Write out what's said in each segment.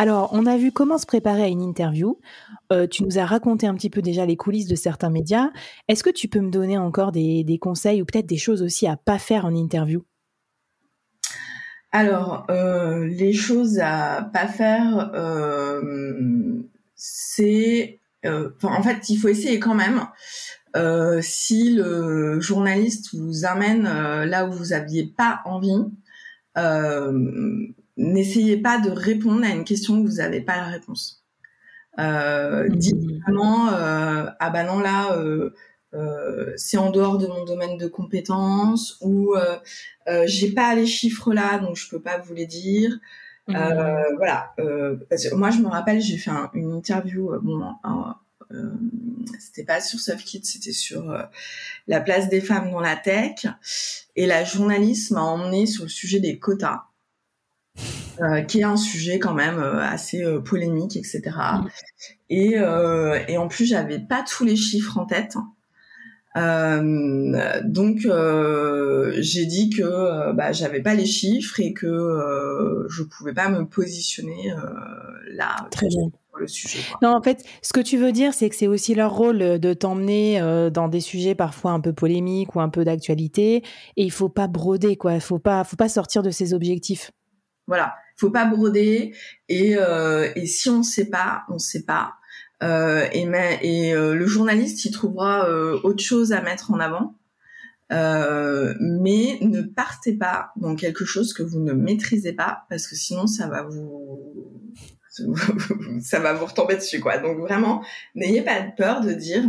Alors, on a vu comment se préparer à une interview. Euh, tu nous as raconté un petit peu déjà les coulisses de certains médias. Est-ce que tu peux me donner encore des, conseils ou peut-être des choses aussi à pas faire en interview? Alors, euh, les choses à pas faire, euh, c'est, en fait, il faut essayer quand même. si le journaliste vous amène là où vous n'aviez pas envie, n'essayez pas de répondre à une question où vous n'avez pas la réponse. Euh, mmh. Dites vraiment, euh, ah bah non là, euh, euh, c'est en dehors de mon domaine de compétences ou euh, euh, j'ai pas les chiffres là, donc je peux pas vous les dire. Mmh. Voilà. parce que moi, je me rappelle, j'ai fait une interview. bon, c'était pas sur SoftKit, c'était sur la place des femmes dans la tech. Et la journaliste m'a emmené sur le sujet des quotas. Euh, qui est un sujet quand même euh, assez euh, polémique, etc. Mm. Et, et en plus, j'avais pas tous les chiffres en tête. donc j'ai dit que bah, j'avais pas les chiffres et que je pouvais pas me positionner là Très bien. Le sujet. Non, en fait, ce que tu veux dire, c'est que c'est aussi leur rôle de t'emmener dans des sujets parfois un peu polémiques ou un peu d'actualité, et il faut pas broder quoi. Il faut pas, faut pas sortir de ses objectifs. Voilà, faut pas broder et, euh, et si on sait pas, on sait pas. Euh, et, et euh, le journaliste, il trouvera euh, autre chose à mettre en avant. Euh, mais ne partez pas dans quelque chose que vous ne maîtrisez pas parce que sinon ça va vous ça va vous retomber dessus quoi. Donc vraiment, n'ayez pas peur de dire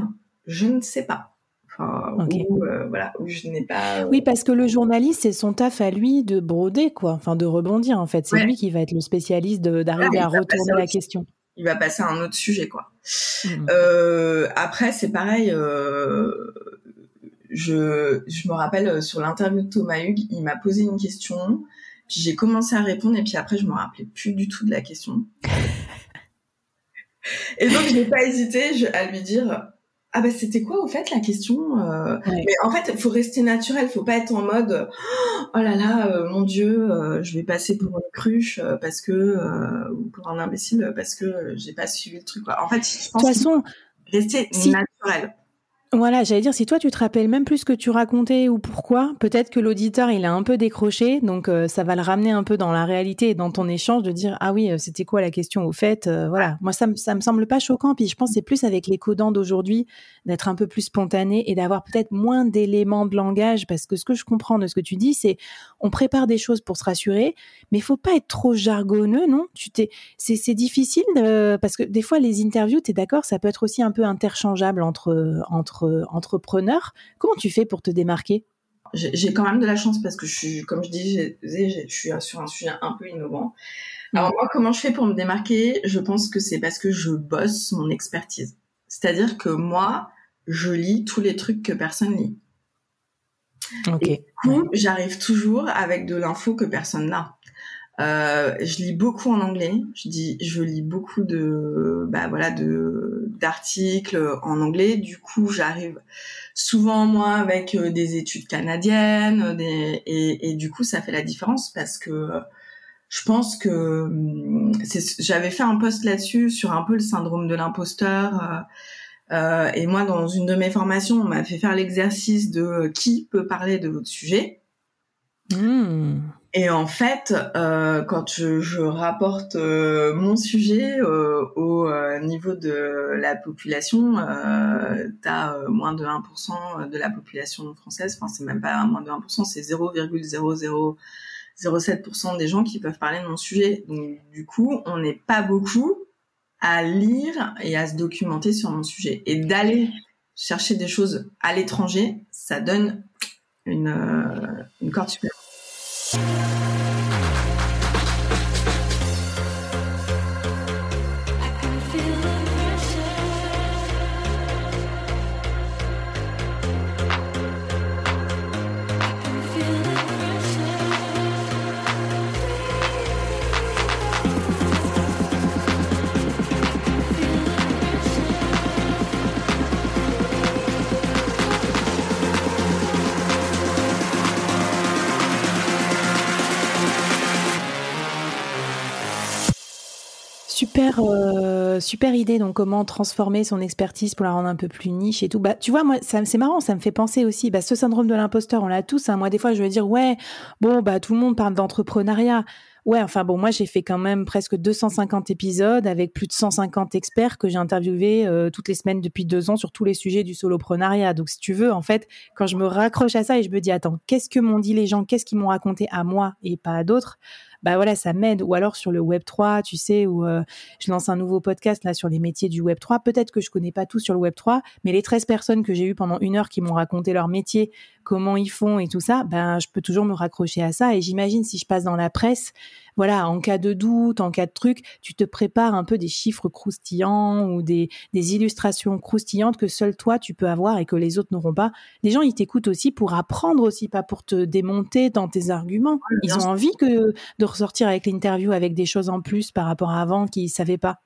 je ne sais pas. Euh, voilà, je n'ai pas. Euh, oui, parce que le journaliste, c'est son taf à lui de broder, quoi, enfin de rebondir en fait. C'est lui qui va être le spécialiste d'arriver à retourner la question. Il va passer à un autre sujet, quoi. Mmh. Euh, après, c'est pareil. je, je me rappelle sur l'interview de Thomas Hugues, il m'a posé une question, puis j'ai commencé à répondre, et puis après, je me rappelais plus du tout de la question. Et donc, je n'ai pas hésité à lui dire ah ben c'était quoi en fait la question euh... Mais en fait, il faut rester naturel, faut pas être en mode oh là là, euh, mon Dieu, euh, je vais passer pour une cruche parce que ou pour un imbécile parce que j'ai pas suivi le truc. Quoi. En fait, je pense de toute façon, rester naturel. Voilà, j'allais dire, si toi tu te rappelles même plus ce que tu racontais ou pourquoi, peut-être que l'auditeur il a un peu décroché, donc euh, ça va le ramener un peu dans la réalité et dans ton échange de dire ah oui, euh, c'était quoi la question au fait, euh, voilà. Moi ça me ça me semble pas choquant, puis je pense c'est plus avec les codants d'aujourd'hui d'être un peu plus spontané et d'avoir peut-être moins d'éléments de langage parce que ce que je comprends de ce que tu dis c'est on prépare des choses pour se rassurer, mais faut pas être trop jargonneux, non? Tu t'es c'est c'est difficile parce que des fois les interviews, tu es d'accord, ça peut être aussi un peu interchangeable entre entre entrepreneur. Comment tu fais pour te démarquer? J'ai quand même de la chance parce que je suis, comme je dis, je suis sur un sujet un peu innovant. Alors mm. moi, comment je fais pour me démarquer? Je pense que c'est parce que je bosse mon expertise. C'est-à-dire que moi, je lis tous les trucs que personne lit. Ok. Et du coup, j'arrive toujours avec de l'info que personne n'a. Euh, je lis beaucoup en anglais. Je dis, je lis beaucoup de, bah voilà, de d'articles en anglais. Du coup, j'arrive souvent moi avec euh, des études canadiennes, des, et, du coup, ça fait la différence parce que je pense que hum, j'avais fait un post là-dessus sur un peu le syndrome de l'imposteur. Euh, euh, et moi, dans une de mes formations, on m'a fait faire l'exercice de qui peut parler de votre sujet. Mmh. Et en fait, euh, quand je, je rapporte euh, mon sujet euh, au euh, niveau de la population, euh, t'as moins de 1% de la population française. Enfin, c'est même pas moins de 1%, c'est 0,0007% des gens qui peuvent parler de mon sujet. Donc, du coup, on n'est pas beaucoup à lire et à se documenter sur mon sujet. Et d'aller chercher des choses à l'étranger, ça donne une, euh, une corde supérieure. Thank Super, euh, super idée. Donc, comment transformer son expertise pour la rendre un peu plus niche et tout. Bah, tu vois, moi, c'est marrant. Ça me fait penser aussi. Bah, ce syndrome de l'imposteur, on l'a tous. Hein. Moi, des fois, je veux dire, ouais, bon, bah, tout le monde parle d'entrepreneuriat. Ouais, enfin bon, moi j'ai fait quand même presque 250 épisodes avec plus de 150 experts que j'ai interviewés euh, toutes les semaines depuis deux ans sur tous les sujets du soloprenariat. Donc si tu veux, en fait, quand je me raccroche à ça et je me dis attends, qu'est-ce que m'ont dit les gens, qu'est-ce qu'ils m'ont raconté à moi et pas à d'autres, bah voilà, ça m'aide. Ou alors sur le Web 3, tu sais, où euh, je lance un nouveau podcast là sur les métiers du Web 3. Peut-être que je connais pas tout sur le Web 3, mais les 13 personnes que j'ai eues pendant une heure qui m'ont raconté leur métier, comment ils font et tout ça, ben je peux toujours me raccrocher à ça. Et j'imagine si je passe dans la presse, voilà, en cas de doute, en cas de truc, tu te prépares un peu des chiffres croustillants ou des, des illustrations croustillantes que seul toi tu peux avoir et que les autres n'auront pas. Les gens, ils t'écoutent aussi pour apprendre aussi, pas pour te démonter dans tes arguments. Ils ont envie que de ressortir avec l'interview avec des choses en plus par rapport à avant qu'ils savaient pas.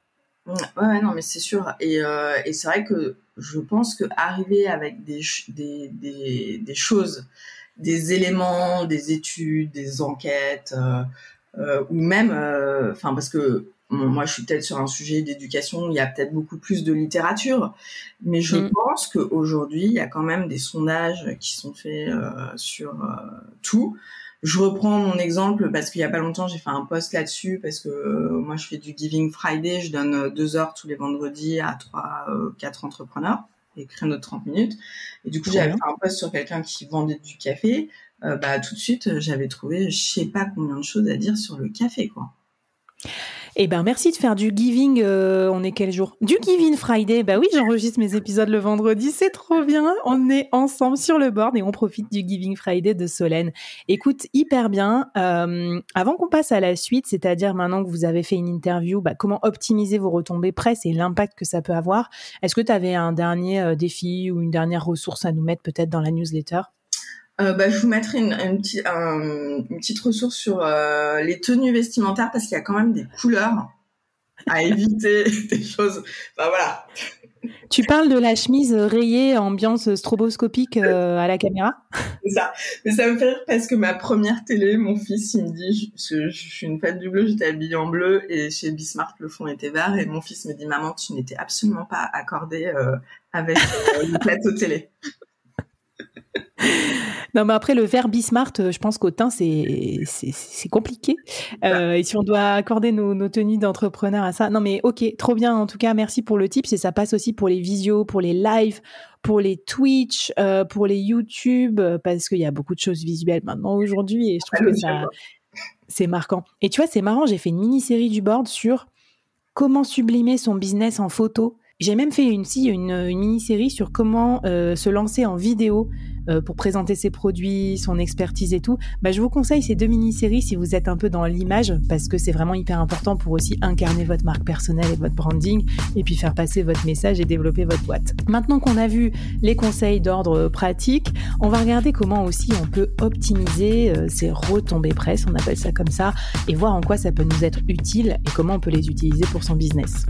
Ouais, non, mais c'est sûr. Et, euh, et c'est vrai que je pense que arriver avec des, des, des, des, choses, des éléments, des études, des enquêtes, euh, euh, ou même, euh, enfin, parce que moi, je suis peut-être sur un sujet d'éducation, il y a peut-être beaucoup plus de littérature, mais je mm. pense qu'aujourd'hui, il y a quand même des sondages qui sont faits euh, sur tout. Je reprends mon exemple parce qu'il y a pas longtemps, j'ai fait un post là-dessus parce que moi, je fais du Giving Friday, je donne deux heures tous les vendredis à trois, quatre entrepreneurs, des créneaux de 30 minutes. Et du coup, j'avais fait un post sur quelqu'un qui vendait du café. Euh, bah, tout de suite, euh, j'avais trouvé je sais pas combien de choses à dire sur le café, quoi. Eh ben merci de faire du giving. Euh, on est quel jour? Du Giving Friday. Bah oui, j'enregistre mes épisodes le vendredi. C'est trop bien. On est ensemble sur le board et on profite du Giving Friday de Solène. Écoute, hyper bien. avant qu'on passe à la suite, c'est-à-dire maintenant que vous avez fait une interview, bah, comment optimiser vos retombées presse et l'impact que ça peut avoir? Est-ce que tu avais un dernier défi ou une dernière ressource à nous mettre peut-être dans la newsletter? Euh, bah, je vous mettrai une, une, petite, une petite ressource sur euh, les tenues vestimentaires parce qu'il y a quand même des couleurs à éviter, des choses. Bah voilà. Tu parles de la chemise rayée ambiance stroboscopique euh, à la caméra? C'est ça. Mais ça me fait rire parce que ma première télé, mon fils, il me dit, je, je suis une fête du bleu, j'étais habillée en bleu et chez Bismarck, le fond était vert et mon fils me dit, maman, tu n'étais absolument pas accordée avec le plateau télé. Non, mais après, le verbe Bismart, euh, je pense qu'au teint, c'est, c'est, compliqué. Euh, et si on doit accorder nos, nos tenues d'entrepreneur à ça. Non, mais ok, trop bien. En tout cas, merci pour le tip. Et ça passe aussi pour les visios, pour les lives, pour les Twitch, euh, pour les YouTube, parce qu'il y a beaucoup de choses visuelles maintenant aujourd'hui. Et je trouve que ça, c'est marquant. Et tu vois, c'est marrant. J'ai fait une mini-série du board sur comment sublimer son business en photo j'ai même fait une, une, une mini-série sur comment euh, se lancer en vidéo euh, pour présenter ses produits, son expertise et tout. Bah, je vous conseille ces deux mini-séries si vous êtes un peu dans l'image, parce que c'est vraiment hyper important pour aussi incarner votre marque personnelle et votre branding, et puis faire passer votre message et développer votre boîte. Maintenant qu'on a vu les conseils d'ordre pratique, on va regarder comment aussi on peut optimiser euh, ces retombées presse, on appelle ça comme ça, et voir en quoi ça peut nous être utile et comment on peut les utiliser pour son business.